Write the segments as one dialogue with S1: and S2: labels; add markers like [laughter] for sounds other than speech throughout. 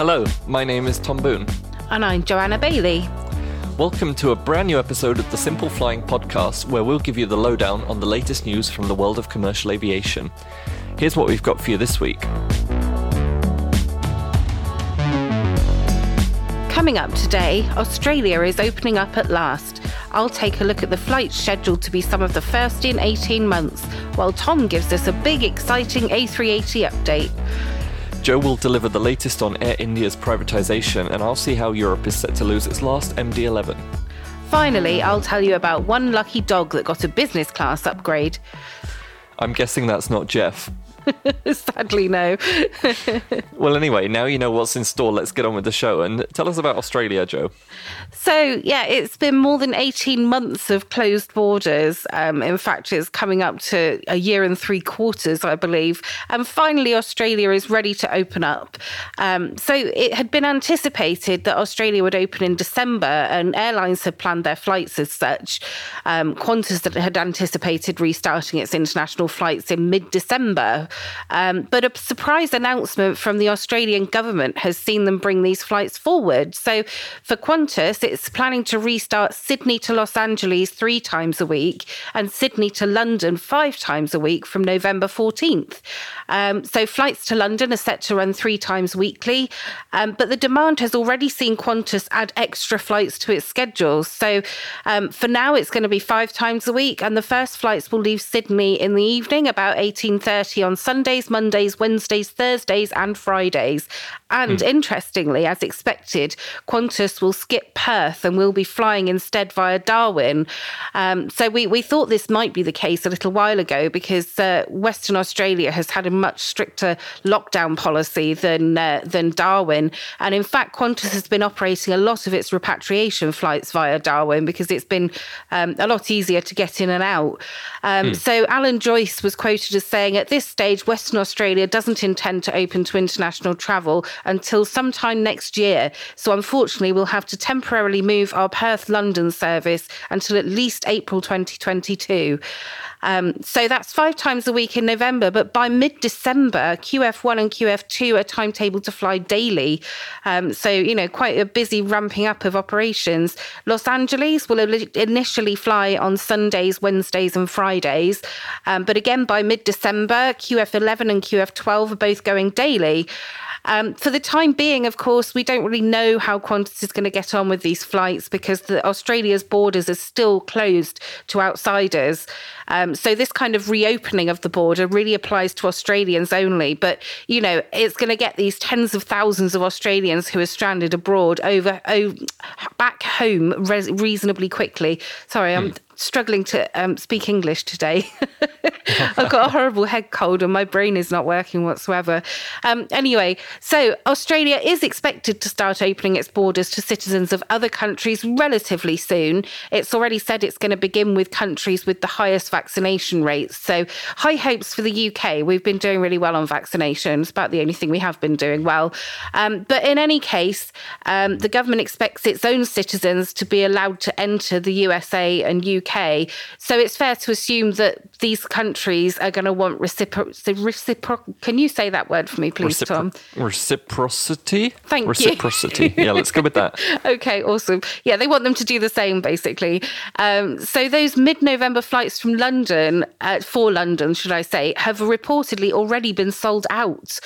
S1: Hello, my name is Tom Boone.
S2: And I'm Joanna Bailey.
S1: Welcome to a brand new episode of the Simple Flying Podcast, where we'll give you the lowdown on the latest news from the world of commercial aviation. Here's what we've got for you this week.
S2: Coming up today, Australia is opening up at last. I'll take a look at the flights scheduled to be some of the first in 18 months, while Tom gives us a big, exciting A380 update.
S1: Joe will deliver the latest on Air India's privatisation, and I'll see how Europe is set to lose its last MD 11.
S2: Finally, I'll tell you about one lucky dog that got a business class upgrade.
S1: I'm guessing that's not Jeff. [laughs]
S2: Sadly, no. [laughs]
S1: well, anyway, now you know what's in store. Let's get on with the show and tell us about Australia, Joe.
S2: So, yeah, it's been more than 18 months of closed borders. Um, in fact, it's coming up to a year and three quarters, I believe. And finally, Australia is ready to open up. Um, so, it had been anticipated that Australia would open in December, and airlines had planned their flights as such. Um, Qantas had anticipated restarting its international flights in mid December. Um, but a surprise announcement from the Australian government has seen them bring these flights forward. So for Qantas, it's planning to restart Sydney to Los Angeles three times a week and Sydney to London five times a week from November 14th. Um, so flights to London are set to run three times weekly, um, but the demand has already seen Qantas add extra flights to its schedule. So um, for now, it's going to be five times a week, and the first flights will leave Sydney in the evening about 18:30 on Sundays, Mondays, Wednesdays, Thursdays, and Fridays. And mm. interestingly, as expected, Qantas will skip Perth and will be flying instead via Darwin. Um, so we, we thought this might be the case a little while ago because uh, Western Australia has had a much stricter lockdown policy than uh, than Darwin. And in fact, Qantas has been operating a lot of its repatriation flights via Darwin because it's been um, a lot easier to get in and out. Um, mm. So Alan Joyce was quoted as saying, at this stage, Western Australia doesn't intend to open to international travel until sometime next year. So unfortunately, we'll have to temporarily move our Perth London service until at least April 2022. Um, so that's five times a week in November. But by mid December, QF1 and QF2 are timetabled to fly daily. Um, so, you know, quite a busy ramping up of operations. Los Angeles will initially fly on Sundays, Wednesdays, and Fridays. Um, but again, by mid December, QF11 and QF12 are both going daily. Um, for the time being, of course, we don't really know how Qantas is going to get on with these flights because the, Australia's borders are still closed to outsiders. Um, so this kind of reopening of the border really applies to Australians only. But you know, it's going to get these tens of thousands of Australians who are stranded abroad over, over back home res- reasonably quickly. Sorry, I'm. Mm struggling to um, speak English today. [laughs] I've got a horrible head cold and my brain is not working whatsoever. Um, anyway, so Australia is expected to start opening its borders to citizens of other countries relatively soon. It's already said it's going to begin with countries with the highest vaccination rates. So high hopes for the UK. We've been doing really well on vaccinations, about the only thing we have been doing well. Um, but in any case, um, the government expects its own citizens to be allowed to enter the USA and UK UK. So it's fair to assume that these countries are going to want reciprocal. Recipro- can you say that word for me, please, Recipro- Tom?
S1: Reciprocity.
S2: Thank
S1: reciprocity. you. Reciprocity. yeah, let's go with that. [laughs]
S2: okay, awesome. Yeah, they want them to do the same, basically. Um, so those mid-November flights from London, uh, for London, should I say, have reportedly already been sold out.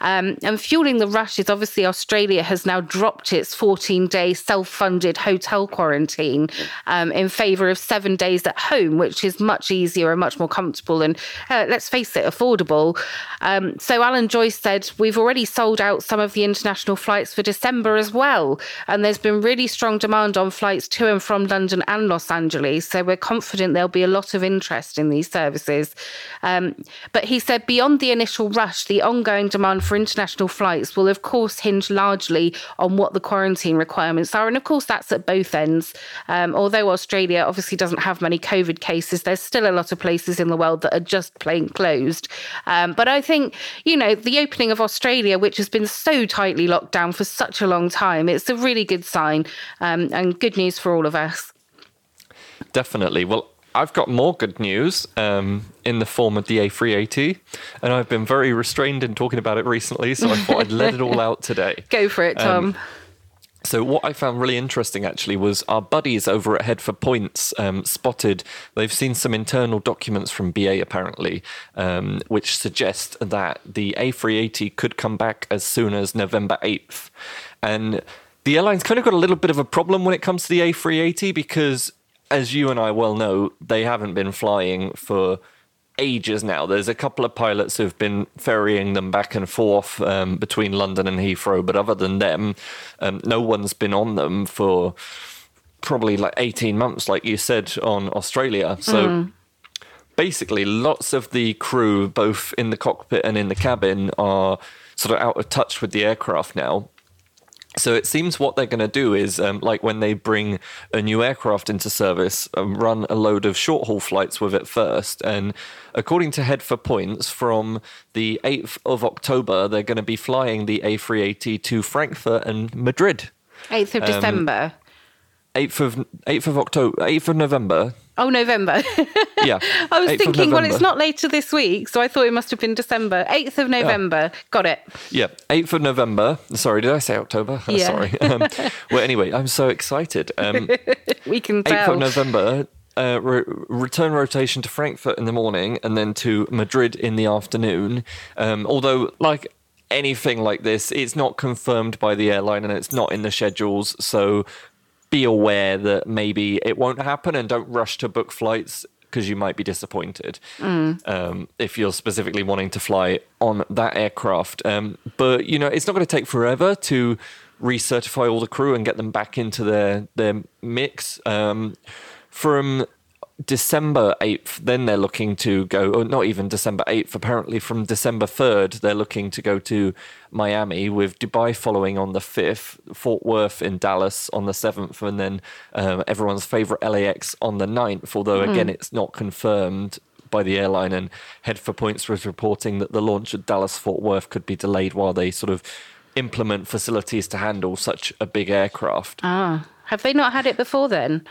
S2: Um, and fueling the rush is obviously Australia has now dropped its 14-day self-funded hotel quarantine um, in favour of seven days at home, which is much easier and much more comfortable and, uh, let's face it, affordable. Um, so Alan Joyce said, We've already sold out some of the international flights for December as well. And there's been really strong demand on flights to and from London and Los Angeles. So we're confident there'll be a lot of interest in these services. Um, but he said, Beyond the initial rush, the ongoing demand for international flights will, of course, hinge largely on what the quarantine requirements are. And of course, that's at both ends. Um, although Australia obviously doesn't have many COVID cases, there's still a lot of places in the world that are just plain closed. Um, but I think, you know, the opening of Australia, which has been so tightly locked down for such a long time, it's a really good sign um, and good news for all of us.
S1: Definitely. Well, I've got more good news um, in the form of the A380, and I've been very restrained in talking about it recently, so I thought I'd let it all [laughs] out today.
S2: Go for it, Tom.
S1: Um, so what I found really interesting actually was our buddies over at Head for Points um, spotted they've seen some internal documents from BA apparently, um, which suggest that the A380 could come back as soon as November eighth, and the airline's kind of got a little bit of a problem when it comes to the A380 because, as you and I well know, they haven't been flying for ages now. There's a couple of pilots who've been ferrying them back and forth um, between London and Heathrow, but other than them, um, no one's been on them for probably like 18 months, like you said on Australia. So. Mm. Basically, lots of the crew, both in the cockpit and in the cabin, are sort of out of touch with the aircraft now. So it seems what they're going to do is, um, like when they bring a new aircraft into service, um, run a load of short haul flights with it first. And according to Head for Points, from the 8th of October, they're going to be flying the A380 to Frankfurt and Madrid.
S2: 8th of um, December.
S1: 8th of 8th of October, 8th of November.
S2: Oh, November. [laughs]
S1: yeah. [laughs]
S2: I was thinking, well, it's not later this week, so I thought it must have been December. 8th of November. Yeah. Got it.
S1: Yeah, 8th of November. Sorry, did I say October? [laughs]
S2: Yeah.
S1: sorry. Um, well, anyway, I'm so excited. Um,
S2: we can tell.
S1: 8th of November. Uh, re- return rotation to Frankfurt in the morning and then to Madrid in the afternoon. Um, although, like anything like this, it's not confirmed by the airline and it's not in the schedules. So be aware that maybe it won't happen and don't rush to book flights because you might be disappointed mm. um, if you're specifically wanting to fly on that aircraft. Um, but you know, it's not going to take forever to recertify all the crew and get them back into their their mix. Um, from December 8th, then they're looking to go, or not even December 8th, apparently from December 3rd, they're looking to go to Miami with Dubai following on the 5th, Fort Worth in Dallas on the 7th, and then um, everyone's favorite LAX on the 9th, although mm. again, it's not confirmed by the airline. And Head for Points was reporting that the launch at Dallas Fort Worth could be delayed while they sort of implement facilities to handle such a big aircraft.
S2: Ah, have they not had it before then?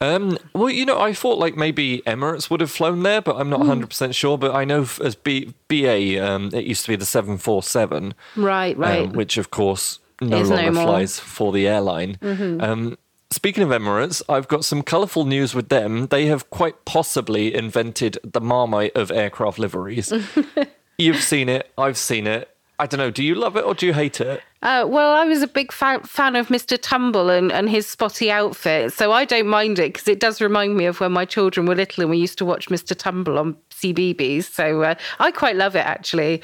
S1: Um, well, you know, I thought like maybe Emirates would have flown there, but I'm not 100 percent sure. But I know as B- BA, um, it used to be the 747,
S2: right, right,
S1: um, which of course no Is longer no flies for the airline. Mm-hmm. Um, speaking of Emirates, I've got some colourful news with them. They have quite possibly invented the Marmite of aircraft liveries. [laughs] You've seen it, I've seen it. I don't know. Do you love it or do you hate it?
S2: Uh, well, I was a big fan, fan of Mr. Tumble and, and his spotty outfit, so I don't mind it because it does remind me of when my children were little and we used to watch Mr. Tumble on CBeebies. So uh, I quite love it actually.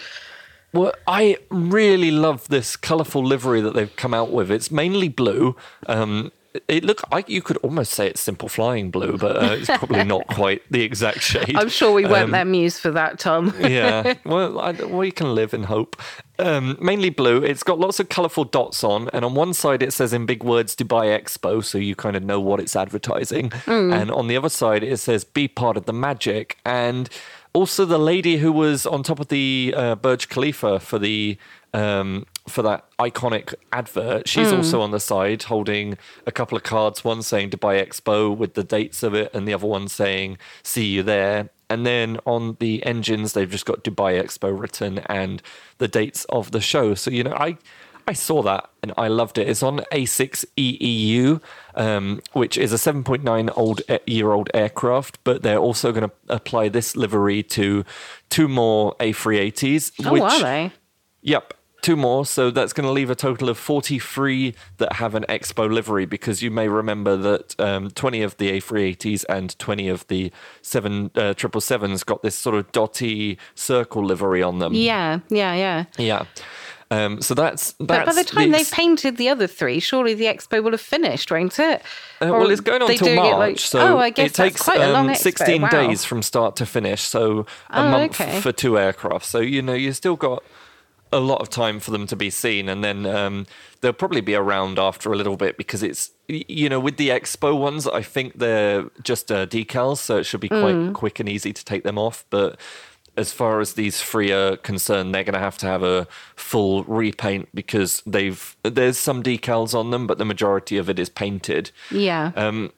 S1: Well, I really love this colourful livery that they've come out with. It's mainly blue. Um, it look like you could almost say it's simple flying blue, but uh, it's probably not [laughs] quite the exact shade.
S2: I'm sure we weren't um, amused for that, Tom. [laughs]
S1: yeah, well, I, we can live in hope. Um, mainly blue. It's got lots of colourful dots on, and on one side it says in big words Dubai Expo, so you kind of know what it's advertising. Mm. And on the other side it says "Be part of the magic." And also the lady who was on top of the uh, Burj Khalifa for the um, for that iconic advert. She's mm. also on the side holding a couple of cards, one saying Dubai Expo with the dates of it, and the other one saying see you there. And then on the engines, they've just got Dubai Expo written and the dates of the show. So, you know, I. I saw that and I loved it. It's on A6EEU, um, which is a 7.9 old year old aircraft, but they're also going to apply this livery to two more A380s.
S2: Oh,
S1: which,
S2: are they?
S1: Yep two more. So that's going to leave a total of 43 that have an Expo livery because you may remember that um, 20 of the A380s and 20 of the 7 uh, 777s got this sort of dotty circle livery on them.
S2: Yeah, yeah, yeah.
S1: Yeah. Um, so that's, that's
S2: but by the time the ex- they've painted the other three, surely the expo will have finished, won't it?
S1: Uh, well, it's going on until March, like, so oh, I guess it takes quite a long um, 16 wow. days from start to finish, so a oh, month okay. for two aircraft. So you know you still got a lot of time for them to be seen, and then um, they'll probably be around after a little bit because it's you know with the expo ones, I think they're just uh, decals, so it should be quite mm. quick and easy to take them off. But as far as these three are concerned, they're going to have to have a full repaint because they've there's some decals on them, but the majority of it is painted.
S2: Yeah.
S1: Um,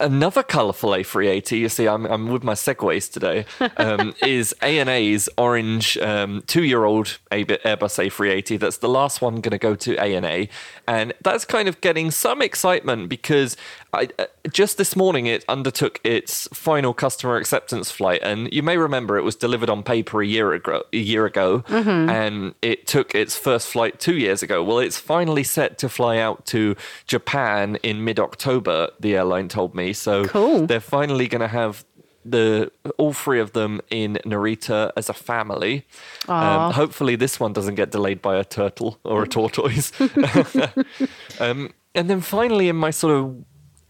S1: another colourful A380. You see, I'm, I'm with my segues today. Um, [laughs] is ANA's orange um, two-year-old Airbus A380. That's the last one going to go to ANA, and that's kind of getting some excitement because I, uh, just this morning it undertook its final customer acceptance flight, and you may remember it was delivered on paper a year ago. A year ago, mm-hmm. and it took its first flight two years ago. Well, it's finally set to fly out to Japan in mid-October. The airline told me so.
S2: Cool.
S1: They're finally going to have the all three of them in Narita as a family. Um, hopefully, this one doesn't get delayed by a turtle or a tortoise. [laughs] [laughs] um, and then finally, in my sort of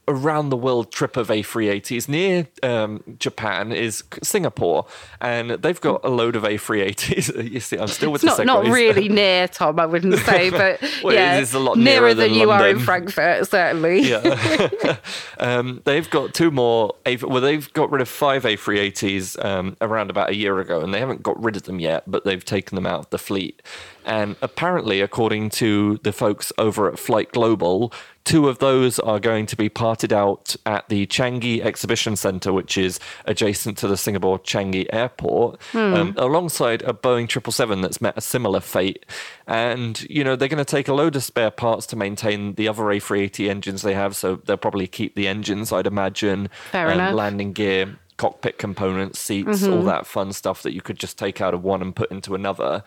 S1: around the world trip of A380s near um, Japan is Singapore, and they've got a load of A380s. [laughs] you see, I'm still with
S2: it's
S1: the
S2: not, not really near, Tom. I wouldn't [laughs] say, but
S1: well,
S2: yeah,
S1: it is a lot
S2: nearer
S1: than,
S2: than
S1: you
S2: are in Frankfurt, certainly.
S1: Yeah, [laughs] um, they've got two more. A- well, they've got rid of five A380s um, around about a year ago, and they haven't got rid of them yet, but they've taken them out of the fleet. And apparently, according to the folks over at Flight Global, two of those are going to be parted out at the Changi Exhibition Centre, which is adjacent to the Singapore Changi Airport, hmm. um, alongside a Boeing 777 that's met a similar fate. And, you know, they're going to take a load of spare parts to maintain the other A380 engines they have. So they'll probably keep the engines, I'd imagine,
S2: Fair um,
S1: landing gear cockpit components, seats, mm-hmm. all that fun stuff that you could just take out of one and put into another.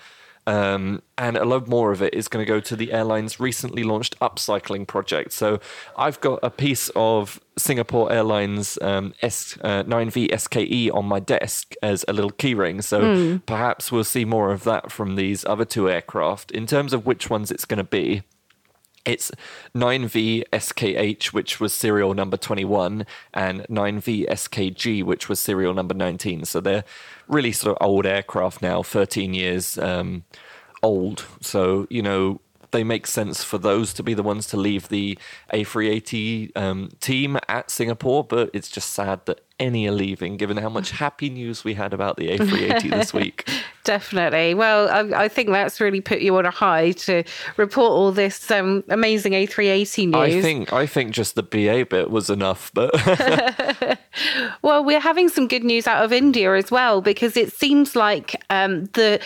S1: Um, and a lot more of it is going to go to the airline's recently launched upcycling project. So I've got a piece of Singapore Airlines um, S, uh, 9V SKE on my desk as a little keyring. So mm. perhaps we'll see more of that from these other two aircraft. In terms of which ones it's going to be, it's 9V SKH, which was serial number 21, and 9V SKG, which was serial number 19. So they're really sort of old aircraft now, 13 years um, old. So, you know, they make sense for those to be the ones to leave the A380 um, team at Singapore, but it's just sad that any are leaving, given how much happy news we had about the A380 this [laughs] week.
S2: Definitely. Well, I, I, think that's really put you on a high to report all this um, amazing A380 news.
S1: I think I think just the BA bit was enough, but [laughs] [laughs]
S2: well, we're having some good news out of India as well because it seems like um, the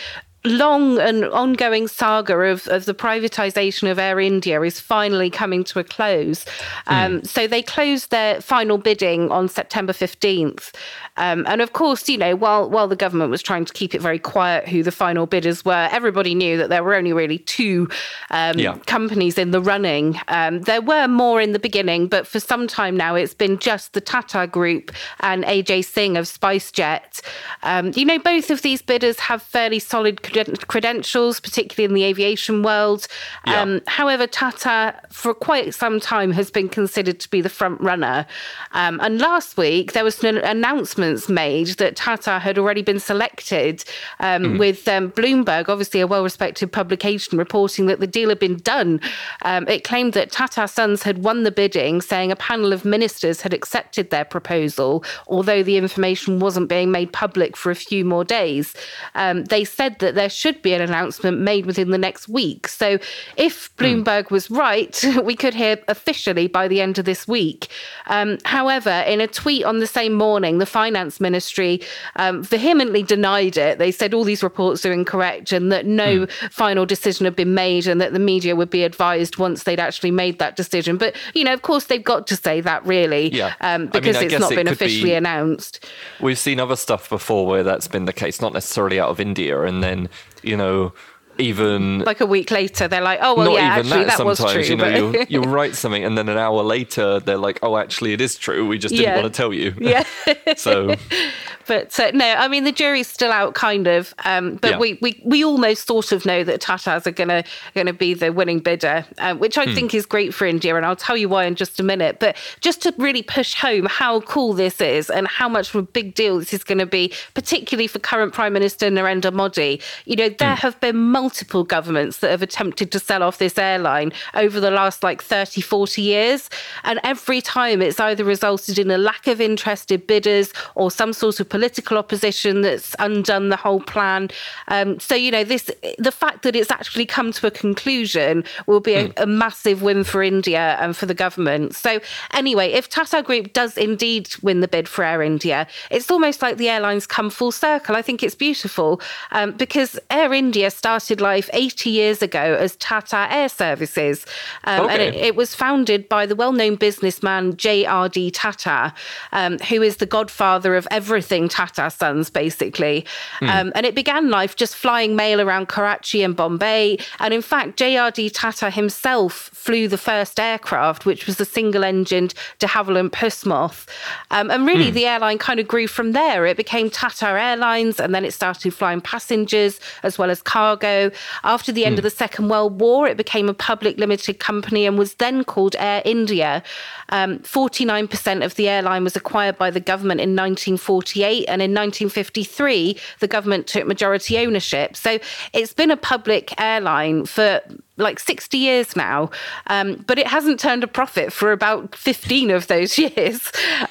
S2: long and ongoing saga of, of the privatization of Air India is finally coming to a close. Um, mm. So they closed their final bidding on September 15th. Um, and of course, you know, while while the government was trying to keep it very quiet who the final bidders were, everybody knew that there were only really two um, yeah. companies in the running. Um, there were more in the beginning, but for some time now, it's been just the Tata Group and Ajay Singh of SpiceJet. Um, you know, both of these bidders have fairly solid credentials, particularly in the aviation world. Yeah. Um, however, Tata, for quite some time, has been considered to be the front runner. Um, and last week, there was an announcements made that Tata had already been selected, um, mm. with um, Bloomberg, obviously a well respected publication, reporting that the deal had been done. Um, it claimed that Tata Sons had won the bidding, saying a panel of ministers had accepted their proposal, although the information wasn't being made public for a few more days. Um, they said that there should be an announcement made within the next week. So if hmm. Bloomberg mm. was right, [laughs] we could hear officially by the end of this week. Um, however, in a tweet on the same morning, the finance finance ministry um, vehemently denied it. They said all these reports are incorrect and that no mm. final decision had been made and that the media would be advised once they'd actually made that decision. But, you know, of course, they've got to say that really
S1: yeah.
S2: um, because I mean, I it's not it been officially be, announced.
S1: We've seen other stuff before where that's been the case, not necessarily out of India. And then, you know, even
S2: like a week later they're like oh well yeah actually that, that was true
S1: you know you'll, [laughs] you'll, write something and then an hour later they're like oh actually it is true we just didn't yeah. want to tell you
S2: yeah [laughs]
S1: so [laughs]
S2: but uh, no i mean the jury's still out kind of um, but yeah. we, we we almost sort of know that tatas are gonna gonna be the winning bidder um, which i hmm. think is great for india and i'll tell you why in just a minute but just to really push home how cool this is and how much of a big deal this is going to be particularly for current prime minister narendra modi you know there hmm. have been multiple multiple governments that have attempted to sell off this airline over the last like 30, 40 years. And every time it's either resulted in a lack of interested bidders or some sort of political opposition that's undone the whole plan. Um, so, you know, this the fact that it's actually come to a conclusion will be a, mm. a massive win for India and for the government. So, anyway, if Tata Group does indeed win the bid for Air India, it's almost like the airlines come full circle. I think it's beautiful um, because Air India started life 80 years ago as Tata Air Services. Um, okay. And it, it, was founded by the well known businessman J.R.D. Tata, um, who is the godfather of everything Tata Sons, basically. Mm. and it began life just flying mail around Karachi and Bombay. And in fact, J.R.D. Tata himself flew the first aircraft, which was a single engined de Havilland Pussmoth. Um, and really, mm. the airline kind of grew from there. It became Tata Airlines, and then it started flying passengers as well as cargo. After the end mm. of the Second World War, it became a public limited company and was then called Air India. Um, 49% of the airline was acquired by the government in 1948, and in 1953, the government took majority ownership. So it's been a public airline for like 60 years now, um, but it hasn't turned a profit for about 15 of those [laughs] years.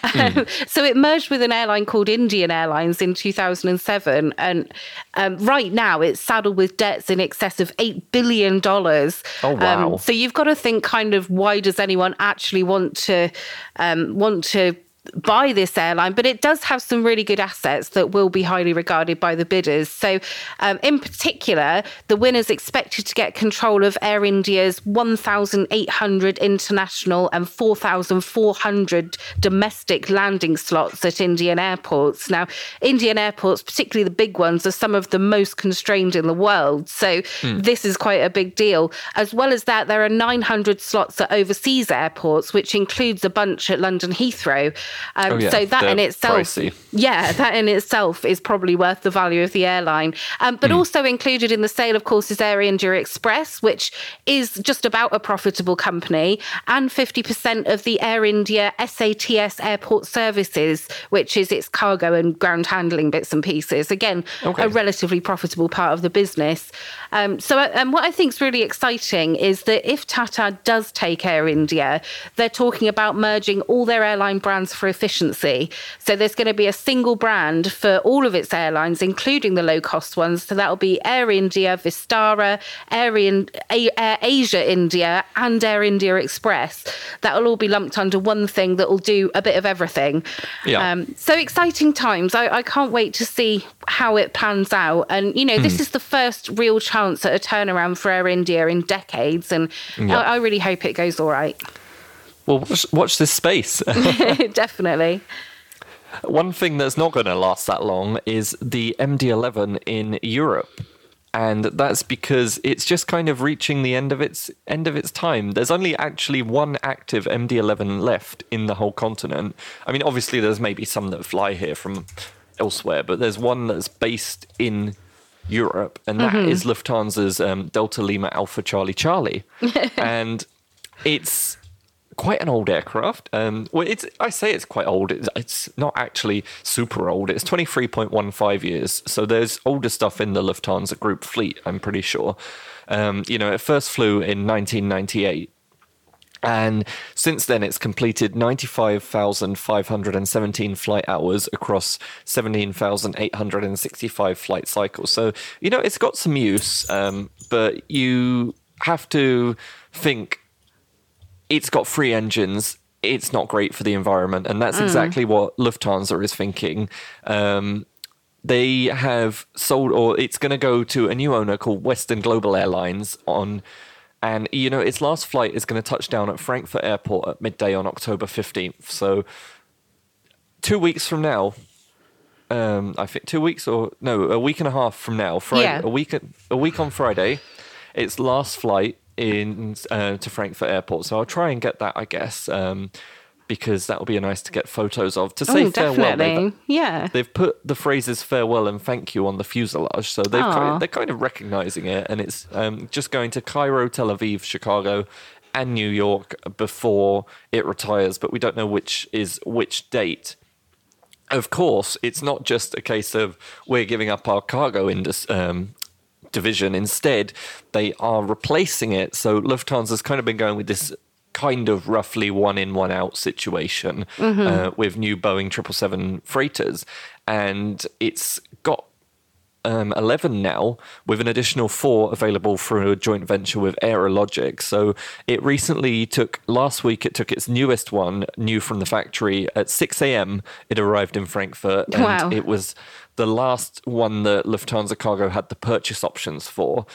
S2: Mm. Um, so it merged with an airline called Indian Airlines in 2007. And um, right now it's saddled with in excess of $8 billion. Oh,
S1: wow.
S2: Um, so you've got to think kind of why does anyone actually want to um, want to buy this airline, but it does have some really good assets that will be highly regarded by the bidders. So, um, in particular, the winner's expected to get control of Air India's 1,800 international and 4,400 domestic landing slots at Indian airports. Now, Indian airports, particularly the big ones, are some of the most constrained in the world. So, mm. this is quite a big deal. As well as that, there are 900 slots at overseas airports, which includes a bunch at London Heathrow. Um, oh, yeah. So that in itself, pricey. yeah, that in itself is probably worth the value of the airline. Um, but mm. also included in the sale, of course, is Air India Express, which is just about a profitable company, and 50% of the Air India SATS airport services, which is its cargo and ground handling bits and pieces. Again, okay. a relatively profitable part of the business. Um, so, uh, and what I think is really exciting is that if Tata does take Air India, they're talking about merging all their airline brands for efficiency. So there's going to be a single brand for all of its airlines, including the low cost ones. So that'll be Air India, Vistara, Air, In- Air Asia India, and Air India Express. That'll all be lumped under one thing that will do a bit of everything. Yeah. Um, so exciting times. I, I, can't wait to see how it pans out. And, you know, mm. this hmm. is the first real chance at a turnaround for Air India in decades. And I, I really hope it goes all right.
S1: Well, watch, watch this space. [laughs] [laughs]
S2: Definitely.
S1: One thing that's not going to last that long is the MD11 in Europe. And that's because it's just kind of reaching the end of its end of its time. There's only actually one active MD11 left in the whole continent. I mean, obviously, there's maybe some that fly here from elsewhere, but there's one that's based in Europe, and that mm-hmm. is Lufthansa's um, Delta Lima Alpha Charlie Charlie, [laughs] and it's quite an old aircraft. Um, well, it's I say it's quite old. It's, it's not actually super old. It's twenty three point one five years. So there's older stuff in the Lufthansa Group fleet. I'm pretty sure. Um, you know, it first flew in 1998. And since then, it's completed 95,517 flight hours across 17,865 flight cycles. So, you know, it's got some use, um, but you have to think it's got three engines. It's not great for the environment, and that's mm. exactly what Lufthansa is thinking. Um, they have sold, or it's going to go to a new owner called Western Global Airlines on. And you know, its last flight is going to touch down at Frankfurt Airport at midday on October 15th. So, two weeks from now, um, I think two weeks or no, a week and a half from now, Friday, yeah. a week a week on Friday, its last flight in uh, to Frankfurt Airport. So I'll try and get that, I guess, um, because that will be nice to get photos of to say oh, farewell. They've,
S2: yeah,
S1: they've put the phrases farewell and thank you on the fuselage, so they've kind of, they're kind of recognizing it, and it's um, just going to Cairo, Tel Aviv, Chicago. And New York before it retires, but we don't know which is which date of course, it's not just a case of we're giving up our cargo indus- um, division. Instead, they are replacing it. So Lufthansa's kind of been going with this kind of roughly one in, one out situation mm-hmm. uh, with new Boeing 777 freighters. And it's got um, 11 now, with an additional four available through a joint venture with Aerologic. So it recently took, last week, it took its newest one, new from the factory, at 6 a.m. It arrived in Frankfurt. And wow. it was the last one that Lufthansa Cargo had the purchase options for.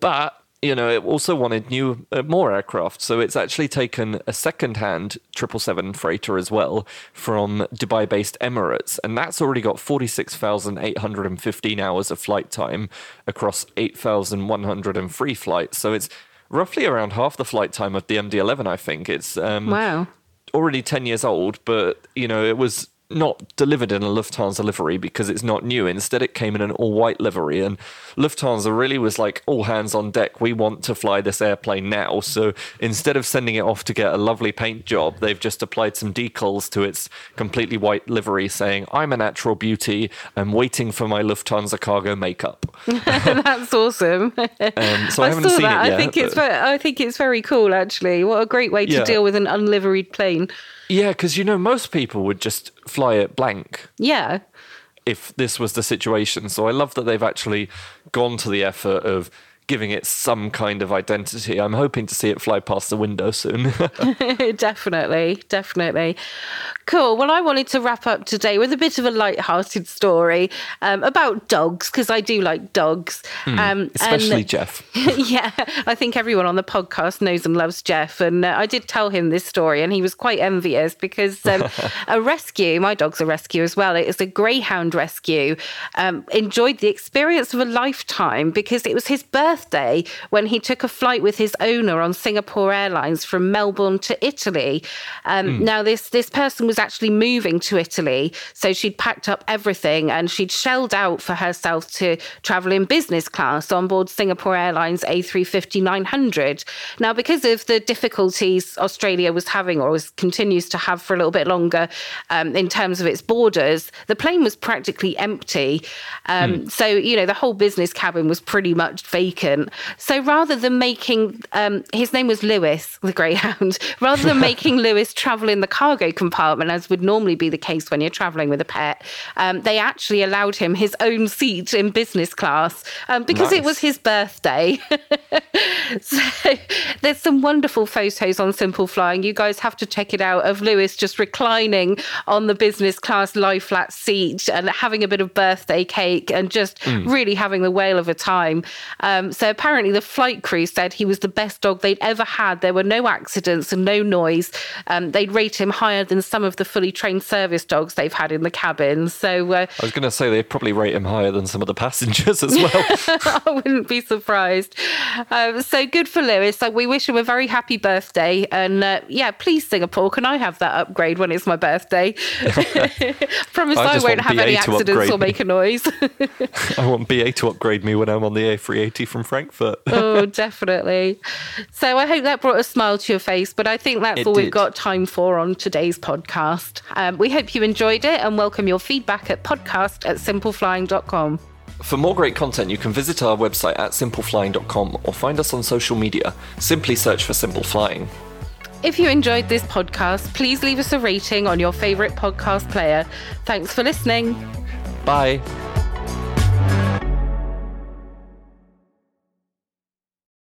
S1: But you know, it also wanted new, uh, more aircraft. So it's actually taken a second-hand 777 freighter as well from Dubai-based Emirates, and that's already got 46,815 hours of flight time across 8,103 flights. So it's roughly around half the flight time of the MD-11. I think it's
S2: um, wow.
S1: Already 10 years old, but you know, it was not delivered in a Lufthansa livery because it's not new. Instead, it came in an all white livery. And Lufthansa really was like, all hands on deck. We want to fly this airplane now. So instead of sending it off to get a lovely paint job, they've just applied some decals to its completely white livery saying, I'm a natural beauty. I'm waiting for my Lufthansa cargo makeup. [laughs]
S2: That's awesome.
S1: Um, so I, I haven't seen that. it yet.
S2: I think, it's very, I think it's very cool, actually. What a great way to yeah. deal with an unliveried plane.
S1: Yeah, because you know, most people would just fly it blank.
S2: Yeah.
S1: If this was the situation. So I love that they've actually gone to the effort of giving it some kind of identity. I'm hoping to see it fly past the window soon. [laughs] [laughs]
S2: definitely, definitely. Cool. Well, I wanted to wrap up today with a bit of a light-hearted story um, about dogs because I do like dogs,
S1: mm, um, especially and, Jeff. [laughs]
S2: yeah, I think everyone on the podcast knows and loves Jeff, and uh, I did tell him this story, and he was quite envious because um, a rescue, my dog's a rescue as well. It is a greyhound rescue. Um, enjoyed the experience of a lifetime because it was his birthday when he took a flight with his owner on Singapore Airlines from Melbourne to Italy. Mm. Now, this this person was was actually moving to Italy. So she'd packed up everything and she'd shelled out for herself to travel in business class on board Singapore Airlines A350 900. Now, because of the difficulties Australia was having or was, continues to have for a little bit longer um, in terms of its borders, the plane was practically empty. Um, mm. So, you know, the whole business cabin was pretty much vacant. So rather than making, um, his name was Lewis, the Greyhound, [laughs] rather than [laughs] making Lewis travel in the cargo compartment, as would normally be the case when you're traveling with a pet, um, they actually allowed him his own seat in business class um, because nice. it was his birthday. [laughs] so there's some wonderful photos on Simple Flying. You guys have to check it out of Lewis just reclining on the business class lie flat seat and having a bit of birthday cake and just mm. really having the whale of a time. Um, so apparently the flight crew said he was the best dog they'd ever had. There were no accidents and no noise. Um, they'd rate him higher than some of the fully trained service dogs they've had in the cabin. So uh,
S1: I was going to say they probably rate him higher than some of the passengers as well. [laughs]
S2: I wouldn't be surprised. Um, so good for Lewis. So we wish him a very happy birthday. And uh, yeah, please Singapore, can I have that upgrade when it's my birthday? [laughs] [laughs] Promise I, I won't have BA any accidents or make a noise.
S1: I want BA to upgrade me when I'm on the A380 from Frankfurt.
S2: oh, [laughs] definitely. So I hope that brought a smile to your face. But I think that's it all did. we've got time for on today's podcast. Um, we hope you enjoyed it and welcome your feedback at podcast at simpleflying.com.
S1: For more great content, you can visit our website at simpleflying.com or find us on social media. Simply search for Simple Flying.
S2: If you enjoyed this podcast, please leave us a rating on your favourite podcast player. Thanks for listening.
S1: Bye.